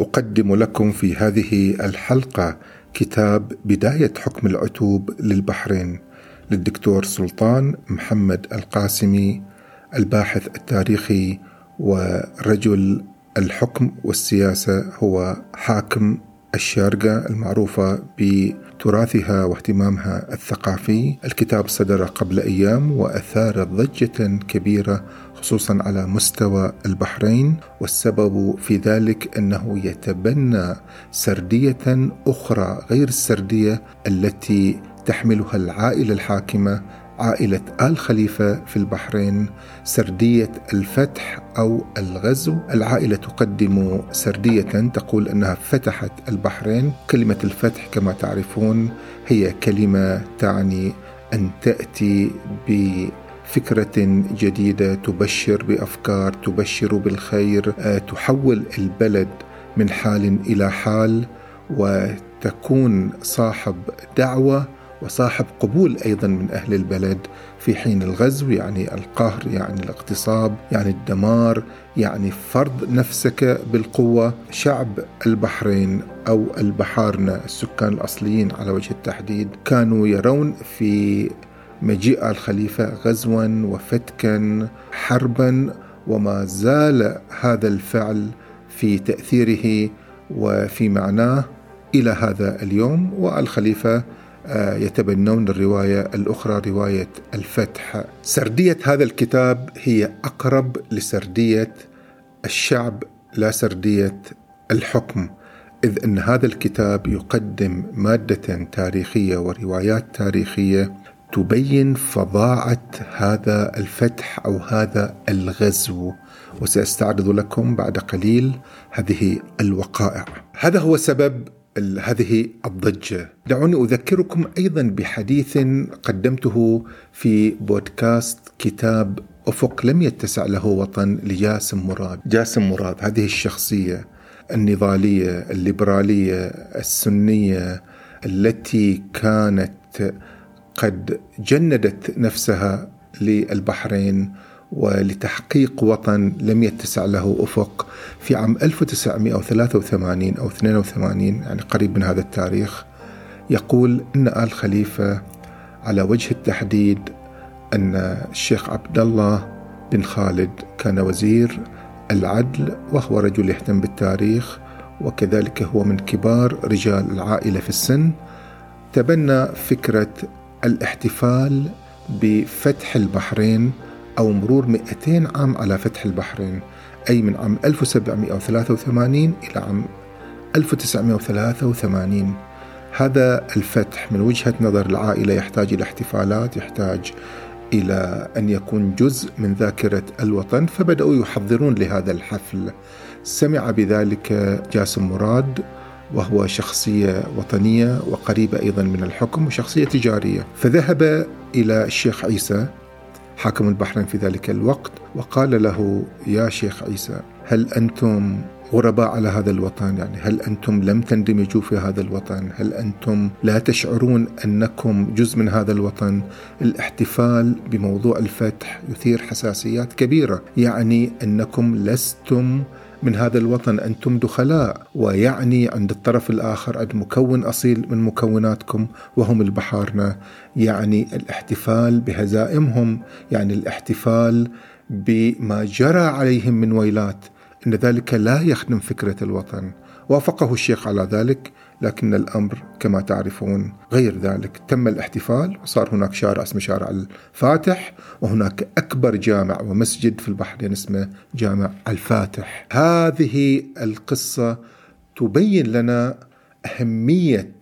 أقدم لكم في هذه الحلقة كتاب بداية حكم العتوب للبحرين للدكتور سلطان محمد القاسمي الباحث التاريخي ورجل الحكم والسياسة هو حاكم الشارقة المعروفة بتراثها واهتمامها الثقافي الكتاب صدر قبل أيام وأثار ضجة كبيرة خصوصا على مستوى البحرين والسبب في ذلك أنه يتبنى سردية أخرى غير السردية التي تحملها العائلة الحاكمة عائلة آل خليفة في البحرين سردية الفتح أو الغزو. العائلة تقدم سردية تقول أنها فتحت البحرين. كلمة الفتح كما تعرفون هي كلمة تعني أن تأتي بفكرة جديدة تبشر بأفكار تبشر بالخير آه، تحول البلد من حال إلى حال وتكون صاحب دعوة وصاحب قبول أيضا من أهل البلد في حين الغزو يعني القهر يعني الاغتصاب يعني الدمار يعني فرض نفسك بالقوة. شعب البحرين أو البحارنه السكان الأصليين على وجه التحديد كانوا يرون في مجيء الخليفة غزوا وفتكا حربا وما زال هذا الفعل في تأثيره وفي معناه إلى هذا اليوم. والخليفة آه، يتبنون الرواية الأخرى رواية الفتح. سردية هذا الكتاب هي أقرب لسردية الشعب لا سردية الحكم إذ أن هذا الكتاب يقدم مادة تاريخية وروايات تاريخية تبين فظاعة هذا الفتح أو هذا الغزو. وسأستعرض لكم بعد قليل هذه الوقائع. هذا هو سبب هذه الضجة. دعوني أذكركم أيضا بحديث قدمته في بودكاست كتاب أفق لم يتسع له وطن لجاسم مراد. جاسم مراد هذه الشخصية النضالية الليبرالية السنية التي كانت قد جندت نفسها للبحرين ولتحقيق وطن لم يتسع له أفق في عام 1983 أو 82 يعني قريب من هذا التاريخ يقول إن آل خليفة على وجه التحديد أن الشيخ عبد الله بن خالد كان وزير العدل وهو رجل يهتم بالتاريخ وكذلك هو من كبار رجال العائلة في السن تبنى فكرة الاحتفال بفتح البحرين أو مرور 200 عام على فتح البحرين أي من عام 1783 إلى عام 1983 هذا الفتح من وجهة نظر العائلة يحتاج إلى احتفالات يحتاج إلى أن يكون جزء من ذاكرة الوطن فبدأوا يحضرون لهذا الحفل. سمع بذلك جاسم مراد وهو شخصية وطنية وقريبة أيضا من الحكم وشخصية تجارية. فذهب إلى الشيخ عيسى حاكم البحرين في ذلك الوقت وقال له يا شيخ عيسى هل أنتم غرباء على هذا الوطن؟ يعني هل أنتم لم تندمجوا في هذا الوطن؟ هل أنتم لا تشعرون أنكم جزء من هذا الوطن؟ الاحتفال بموضوع الفتح يثير حساسيات كبيرة يعني أنكم لستم من هذا الوطن أنتم دخلاء ويعني عند الطرف الآخر عند مكون أصيل من مكوناتكم وهم البحارنة يعني الاحتفال بهزائمهم يعني الاحتفال بما جرى عليهم من ويلات. إن ذلك لا يخدم فكرة الوطن. وافقه الشيخ على ذلك لكن الأمر كما تعرفون غير ذلك. تم الاحتفال وصار هناك شارع اسمه شارع الفاتح وهناك أكبر جامع ومسجد في البحرين اسمه جامع الفاتح. هذه القصة تبين لنا أهمية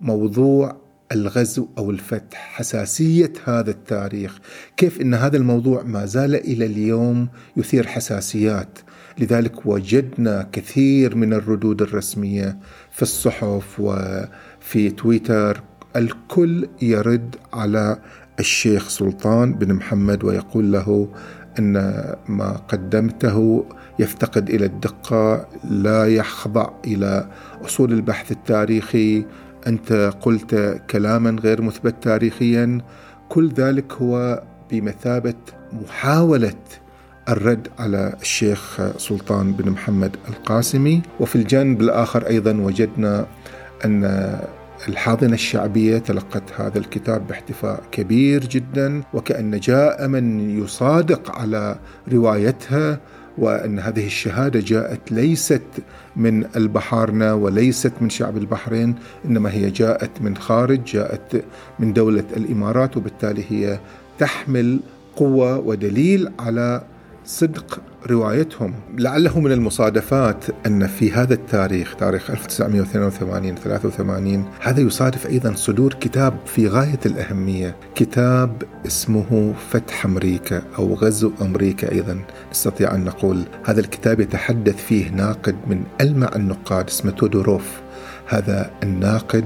موضوع الغزو أو الفتح، حساسية هذا التاريخ، كيف إن هذا الموضوع ما زال إلى اليوم يثير حساسيات، لذلك وجدنا كثير من الردود الرسمية في الصحف وفي تويتر. الكل يرد على الشيخ سلطان بن محمد ويقول له إن ما قدمته يفتقد إلى الدقة لا يخضع إلى أصول البحث التاريخي. أنت قلت كلاما غير مثبت تاريخيا. كل ذلك هو بمثابة محاولة الرد على الشيخ سلطان بن محمد القاسمي. وفي الجانب الآخر أيضا وجدنا أن الحاضنة الشعبية تلقت هذا الكتاب باحتفاء كبير جدا وكأن جاء من يصادق على روايتها وأن هذه الشهادة جاءت ليست من البحارنة وليست من شعب البحرين إنما هي جاءت من خارج جاءت من دولة الإمارات وبالتالي هي تحمل قوة ودليل على صدق روايتهم. لعله من المصادفات أن في هذا التاريخ تاريخ 1982 83 هذا يصادف أيضا صدور كتاب في غاية الأهمية كتاب اسمه فتح أمريكا أو غزو أمريكا أيضا. نستطيع أن نقول هذا الكتاب يتحدث فيه ناقد من ألمع النقاد اسمه تودوروف. هذا الناقد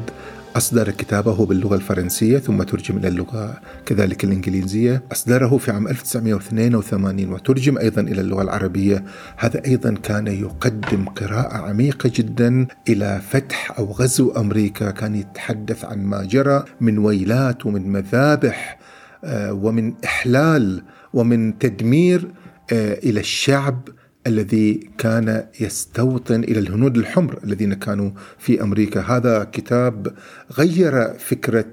أصدر كتابه باللغة الفرنسية ثم ترجم إلى اللغة كذلك الإنجليزية. أصدره في عام 1982 وترجم أيضا إلى اللغة العربية. هذا أيضا كان يقدم قراءة عميقة جدا إلى فتح أو غزو أمريكا. كان يتحدث عن ما جرى من ويلات ومن مذابح آه، ومن إحلال ومن تدمير آه، إلى الشعب الذي كان يستوطن إلى الهنود الحمر الذين كانوا في أمريكا، هذا كتاب غير فكرة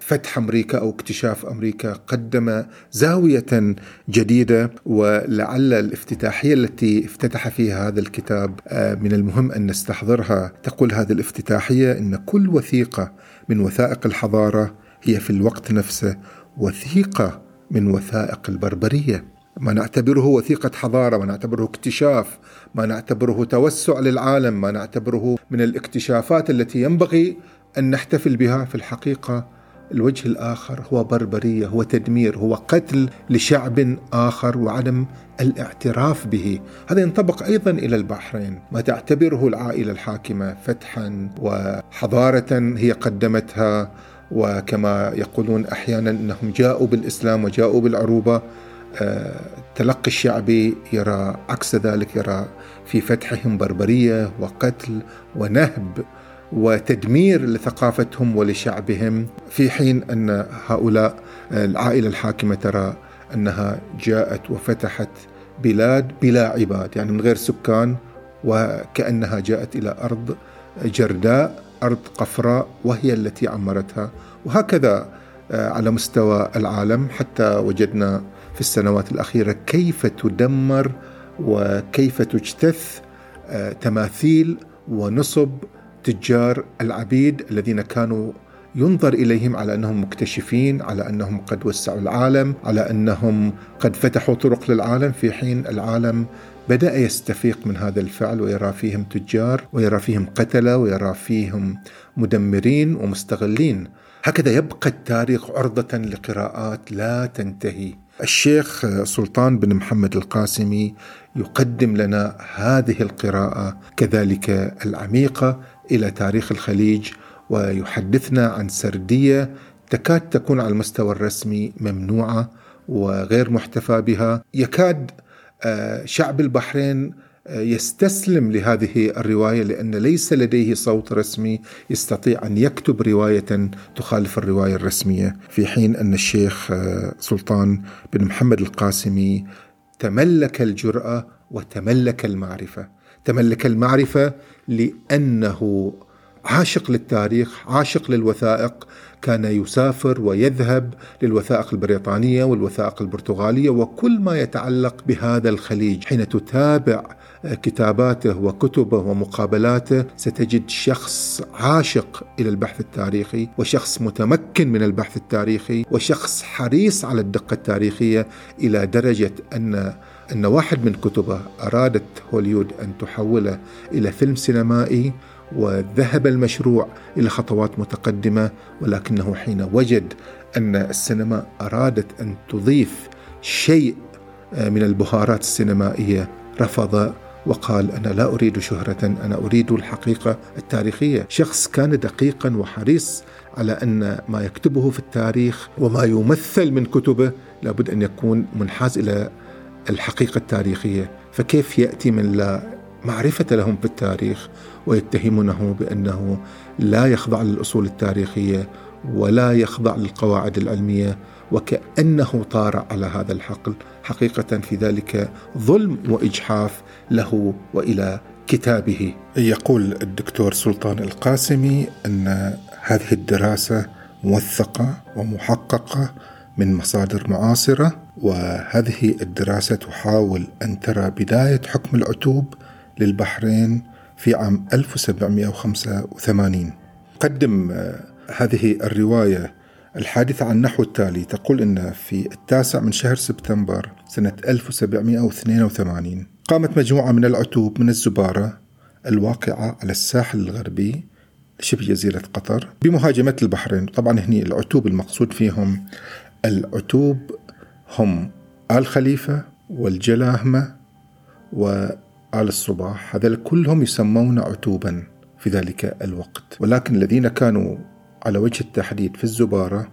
فتح أمريكا أو اكتشاف أمريكا، قدم زاوية جديدة ولعل الافتتاحية التي افتتح فيها هذا الكتاب آه، من المهم أن نستحضرها، تقول هذه الافتتاحية إن كل وثيقة من وثائق الحضارة هي في الوقت نفسه وثيقة من وثائق البربرية. ما نعتبره وثيقة حضارة ما نعتبره اكتشاف ما نعتبره توسع للعالم ما نعتبره من الاكتشافات التي ينبغي أن نحتفل بها في الحقيقة. الوجه الآخر هو بربرية هو تدمير هو قتل لشعب آخر وعدم الاعتراف به. هذا ينطبق أيضا إلى البحرين. ما تعتبره العائلة الحاكمة فتحا وحضارة هي قدمتها وكما يقولون أحيانا أنهم جاءوا بالإسلام وجاءوا بالعروبة. التلقي الشعبي يرى عكس ذلك يرى في فتحهم بربرية وقتل ونهب وتدمير لثقافتهم ولشعبهم في حين أن هؤلاء العائلة الحاكمة ترى أنها جاءت وفتحت بلاد بلا عباد يعني من غير سكان وكأنها جاءت إلى أرض جرداء أرض قفراء وهي التي عمرتها. وهكذا على مستوى العالم حتى وجدنا في السنوات الأخيرة كيف تدمر وكيف تجتث آه، تماثيل ونصب تجار العبيد الذين كانوا ينظر إليهم على أنهم مكتشفين، على أنهم قد وسعوا العالم، على أنهم قد فتحوا طرق للعالم في حين العالم بدأ يستفيق من هذا الفعل ويرى فيهم تجار ويرى فيهم قتلة ويرى فيهم مدمرين ومستغلين. هكذا يبقى التاريخ عرضة لقراءات لا تنتهي. الشيخ سلطان بن محمد القاسمي يقدم لنا هذه القراءة كذلك العميقة إلى تاريخ الخليج ويحدثنا عن سردية تكاد تكون على المستوى الرسمي ممنوعة وغير محتفى بها. يكاد آه، شعب البحرين يستسلم لهذه الرواية لأن ليس لديه صوت رسمي يستطيع أن يكتب رواية تخالف الرواية الرسمية في حين أن الشيخ آه، سلطان بن محمد القاسمي تملك الجرأة وتملك المعرفة. تملك المعرفة لأنه عاشق للتاريخ عاشق للوثائق كان يسافر ويذهب للوثائق البريطانية والوثائق البرتغالية وكل ما يتعلق بهذا الخليج حين تتابع كتاباته وكتبه ومقابلاته ستجد شخص عاشق إلى البحث التاريخي وشخص متمكن من البحث التاريخي وشخص حريص على الدقة التاريخية إلى درجة ان أن واحد من كتبه أرادت هوليود أن تحوله إلى فيلم سينمائي وذهب المشروع إلى خطوات متقدمة ولكنه حين وجد أن السينما أرادت أن تضيف شيء من البهارات السينمائية رفض وقال أنا لا أريد شهرة أنا أريد الحقيقة التاريخية. شخص كان دقيقا وحريص على أن ما يكتبه في التاريخ وما يمثل من كتبه لابد أن يكون منحاز إلى الحقيقة التاريخية. فكيف يأتي من لا معرفة لهم في التاريخ ويتهمونه بأنه لا يخضع للأصول التاريخية ولا يخضع للقواعد العلمية وكأنه طار على هذا الحقل. حقيقة في ذلك ظلم وإجحاف له وإلى كتابه. يقول الدكتور سلطان القاسمي أن هذه الدراسة موثقة ومحققة من مصادر معاصرة وهذه الدراسة تحاول أن ترى بداية حكم العتوب للبحرين في عام 1785 قدم آه، هذه الرواية الحادثة عن النحو التالي تقول أن في التاسع من شهر سبتمبر سنة 1782 قامت مجموعة من العتوب من الزبارة الواقعة على الساحل الغربي شبه جزيرة قطر بمهاجمة البحرين. طبعا هني العتوب المقصود فيهم العتوب هم آل خليفة والجلاهمة وآل الصباح. هذول كلهم يسمون عتوبا في ذلك الوقت. ولكن الذين كانوا على وجه التحديد في الزبارة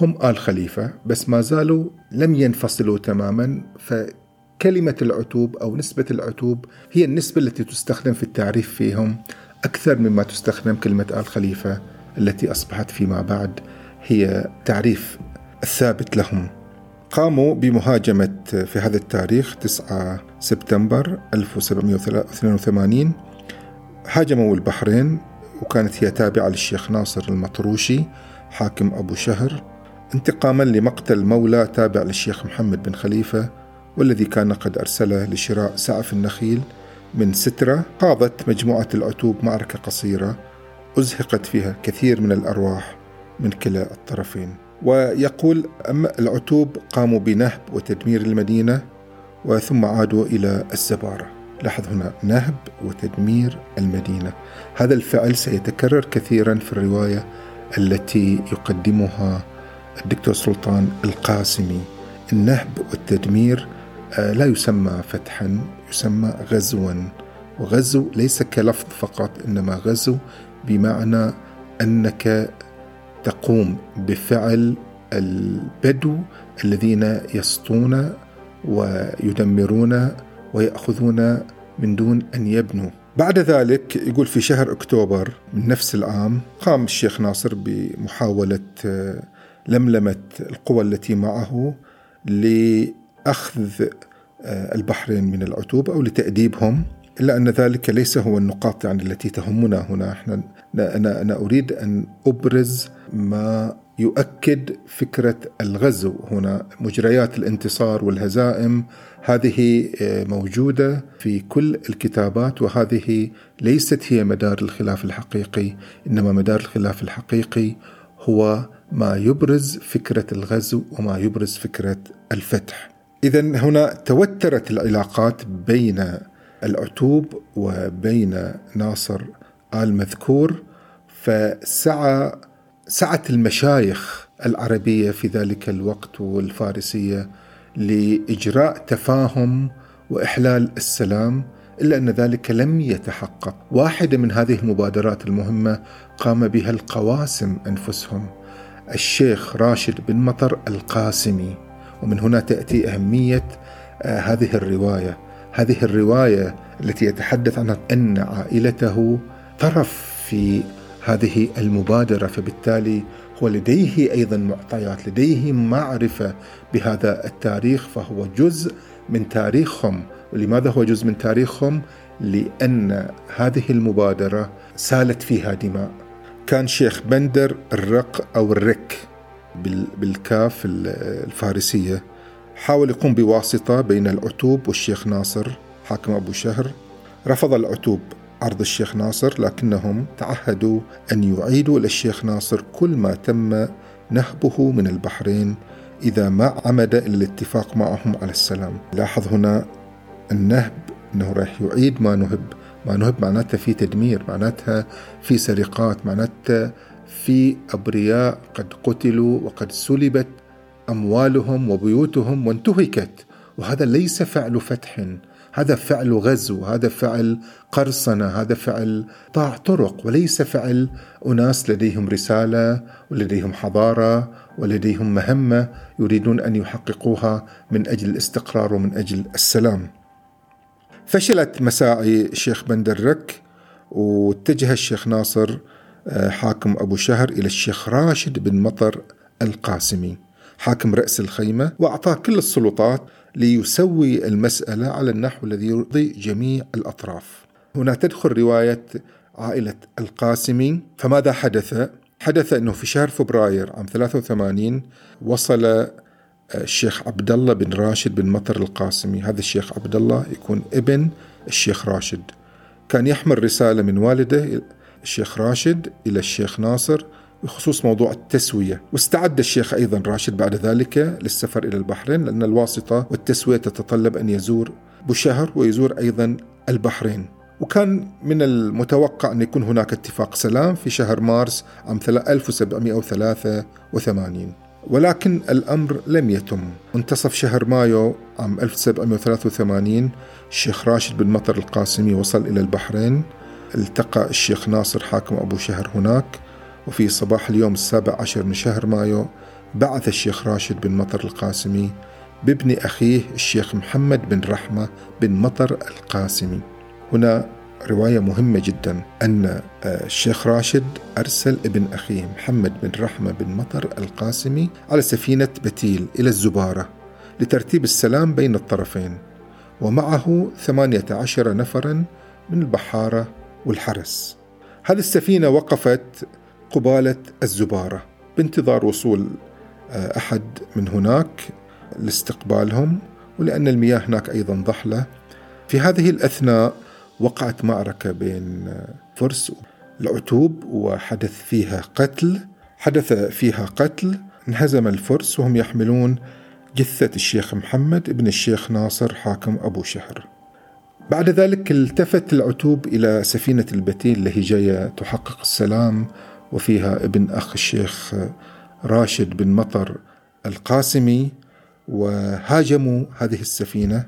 هم آل خليفة بس ما زالوا لم ينفصلوا تماما فكلمة العتوب أو نسبة العتوب هي النسبة التي تستخدم في التعريف فيهم أكثر مما تستخدم كلمة آل خليفة التي أصبحت فيما بعد هي تعريف الثابت لهم. قاموا بمهاجمة في هذا التاريخ 9 سبتمبر 1782 هاجموا البحرين وكانت هي تابعة للشيخ ناصر المطروشي حاكم أبو شهر انتقاما لمقتل مولى تابع للشيخ محمد بن خليفة والذي كان قد أرسله لشراء سعف النخيل من سترة. خاضت مجموعة العتوب معركة قصيرة أزهقت فيها كثير من الأرواح من كلا الطرفين. ويقول أما العتوب قاموا بنهب وتدمير المدينة وثم عادوا إلى الزبارة. لاحظ هنا نهب وتدمير المدينة. هذا الفعل سيتكرر كثيرا في الرواية التي يقدمها الدكتور سلطان القاسمي. النهب والتدمير آه، لا يسمى فتحا يسمى غزوا. وغزو ليس كلفظ فقط إنما غزو بمعنى أنك تقوم بفعل البدو الذين يسطون ويدمرون ويأخذون من دون أن يبنوا. بعد ذلك يقول في شهر أكتوبر من نفس العام قام الشيخ ناصر بمحاولة آه، لملمة القوى التي معه لأخذ آه، البحرين من العتوبة أو لتأديبهم. إلا أن ذلك ليس هو النقاط يعني التي تهمنا هنا. إحنا أنا أنا أريد أن أبرز ما يؤكد فكرة الغزو هنا. مجريات الانتصار والهزائم هذه آه، موجودة في كل الكتابات وهذه ليست هي مدار الخلاف الحقيقي. إنما مدار الخلاف الحقيقي هو ما يبرز فكرة الغزو وما يبرز فكرة الفتح. إذا هنا توترت العلاقات بين العتوب وبين ناصر آل مذكور فسعى سعت المشايخ العربية في ذلك الوقت والفارسية لإجراء تفاهم وإحلال السلام إلا أن ذلك لم يتحقق. واحدة من هذه المبادرات المهمة قام بها القواسم أنفسهم الشيخ راشد بن مطر القاسمي ومن هنا تأتي أهمية آه، هذه الرواية. هذه الرواية التي يتحدث عنها أن عائلته طرف في هذه المبادرة فبالتالي هو لديه أيضا معطيات لديه معرفة بهذا التاريخ فهو جزء من تاريخهم. ولماذا هو جزء من تاريخهم؟ لأن هذه المبادرة سالت فيها دماء. كان شيخ بندر الرق أو الرك بالكاف الفارسية. حاول يقوم بواسطة بين العتوب والشيخ ناصر حاكم أبو شهر. رفض العتوب عرض الشيخ ناصر لكنهم تعهدوا أن يعيدوا للشيخ ناصر كل ما تم نهبه من البحرين إذا ما عمد إلى الاتفاق معهم على السلام. لاحظ هنا النهب أنه راح يعيد ما نهب. ما نهب معناتها في تدمير معناتها في سرقات معناتها في أبرياء قد قتلوا وقد سلبت أموالهم وبيوتهم وانتهكت. وهذا ليس فعل فتح. هذا فعل غزو. هذا فعل قرصنة. هذا فعل قطاع طرق. وليس فعل أناس لديهم رسالة ولديهم حضارة ولديهم مهمة يريدون أن يحققوها من أجل الاستقرار ومن أجل السلام. فشلت مساعي الشيخ بندرك واتجه الشيخ ناصر آه، حاكم أبو شهر إلى الشيخ راشد بن مطر القاسمي. حاكم رأس الخيمة وأعطاه كل السلطات ليسوي المسألة على النحو الذي يرضي جميع الأطراف. هنا تدخل رواية عائلة القاسمي فماذا حدث؟ حدث أنه في شهر فبراير عام 83 وصل آه، الشيخ عبد الله بن راشد بن مطر القاسمي. هذا الشيخ عبد الله يكون ابن الشيخ راشد. كان يحمل رسالة من والده الشيخ راشد إلى الشيخ ناصر بخصوص موضوع التسوية. واستعد الشيخ أيضا راشد بعد ذلك للسفر إلى البحرين لأن الواسطة والتسوية تتطلب أن يزور بشهر ويزور أيضا البحرين. وكان من المتوقع أن يكون هناك اتفاق سلام في شهر مارس عام 1783 ولكن الأمر لم يتم. منتصف شهر مايو عام 1783 الشيخ راشد بن مطر القاسمي وصل إلى البحرين. التقى الشيخ ناصر حاكم أبو شهر هناك. وفي صباح اليوم السابع عشر من شهر مايو بعث الشيخ راشد بن مطر القاسمي بابن أخيه الشيخ محمد بن رحمة بن مطر القاسمي. هنا رواية مهمة جدا أن آه، الشيخ راشد أرسل ابن أخيه محمد بن رحمة بن مطر القاسمي على سفينة بتيل إلى الزبارة لترتيب السلام بين الطرفين ومعه ثمانية عشر نفرا من البحارة والحرس. هذه السفينة وقفت قبالة الزبارة بانتظار وصول آه، أحد من هناك لاستقبالهم ولأن المياه هناك أيضا ضحلة. في هذه الأثناء وقعت معركة بين آه، فرس العتوب وحدث فيها قتل. حدث فيها قتل انهزم الفرس وهم يحملون جثة الشيخ محمد ابن الشيخ ناصر حاكم أبو شهر. بعد ذلك التفت العتوب إلى سفينة البتيل اللي هي جاية تحقق السلام وفيها ابن أخ الشيخ راشد بن مطر القاسمي وهاجموا هذه السفينة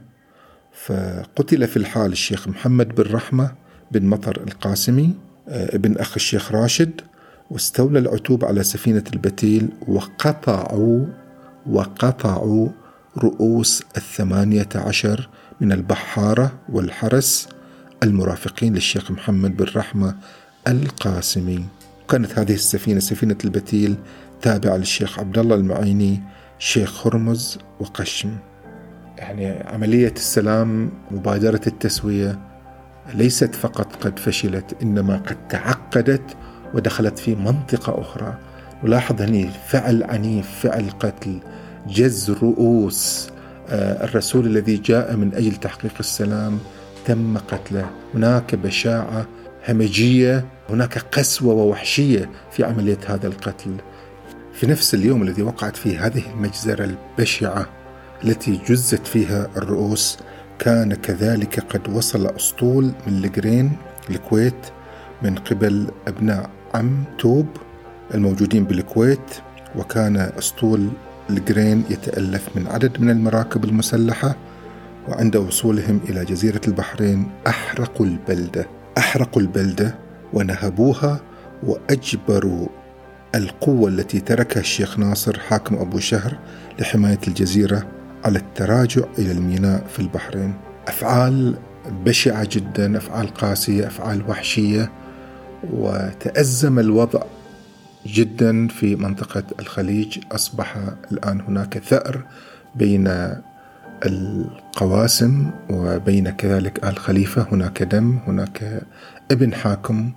فقتل في الحال الشيخ محمد بن رحمة بن مطر القاسمي ابن أخ الشيخ راشد واستولى العتوب على سفينة البتيل وقطعوا وقطعوا رؤوس الثمانية عشر من البحارة والحرس المرافقين للشيخ محمد بن رحمة القاسمي. كانت هذه السفينة سفينة البتيل تابعة للشيخ عبد الله المعيني شيخ هرمز وقشم. يعني عملية السلام مبادرة التسوية ليست فقط قد فشلت إنما قد تعقدت ودخلت في منطقة أخرى. نلاحظ هني فعل عنيف فعل قتل جز رؤوس آه، الرسول الذي جاء من أجل تحقيق السلام تم قتله. هناك بشاعة همجية هناك قسوة ووحشية في عملية هذا القتل. في نفس اليوم الذي وقعت فيه هذه المجزرة البشعة التي جزت فيها الرؤوس كان كذلك قد وصل أسطول من الجرين الكويت من قبل أبناء عم توب الموجودين بالكويت وكان أسطول الجرين يتألف من عدد من المراكب المسلحة وعند وصولهم إلى جزيرة البحرين أحرقوا البلدة. أحرقوا البلدة ونهبوها وأجبروا القوة التي تركها الشيخ ناصر حاكم أبو شهر لحماية الجزيرة على التراجع إلى الميناء في البحرين. أفعال بشعة جدا أفعال قاسية أفعال وحشية وتأزم الوضع جدا في منطقة الخليج. أصبح الآن هناك ثأر بين القواسم وبين كذلك آل خليفة هناك دم هناك ابن حاكم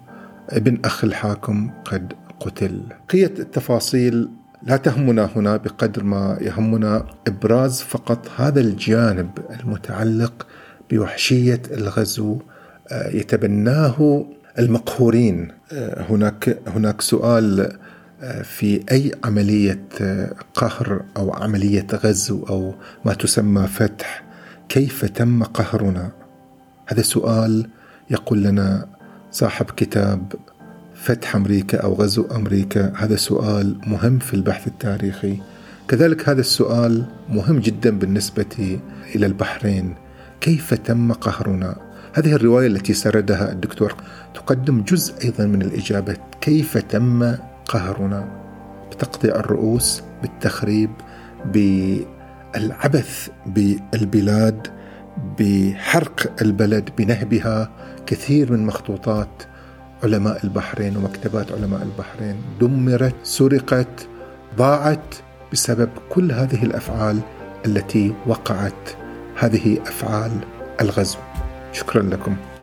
ابن أخ الحاكم قد قتل. بقية التفاصيل لا تهمنا هنا بقدر ما يهمنا إبراز فقط هذا الجانب المتعلق بوحشية الغزو آه، يتبناه المقهورين. آه، هناك هناك سؤال في أي عملية قهر أو عملية غزو أو ما تسمى فتح كيف تم قهرنا؟ هذا سؤال يقول لنا صاحب كتاب فتح أمريكا أو غزو أمريكا. هذا سؤال مهم في البحث التاريخي. كذلك هذا السؤال مهم جدا بالنسبة إلى البحرين. كيف تم قهرنا؟ هذه الرواية التي سردها الدكتور تقدم جزء أيضا من الإجابة. كيف تم قهرنا بتقطيع الرؤوس بالتخريب بالعبث بالبلاد بحرق البلد بنهبها كثير من مخطوطات علماء البحرين ومكتبات علماء البحرين. دمرت سرقت ضاعت بسبب كل هذه الأفعال التي وقعت. هذه أفعال الغزو. شكرا لكم.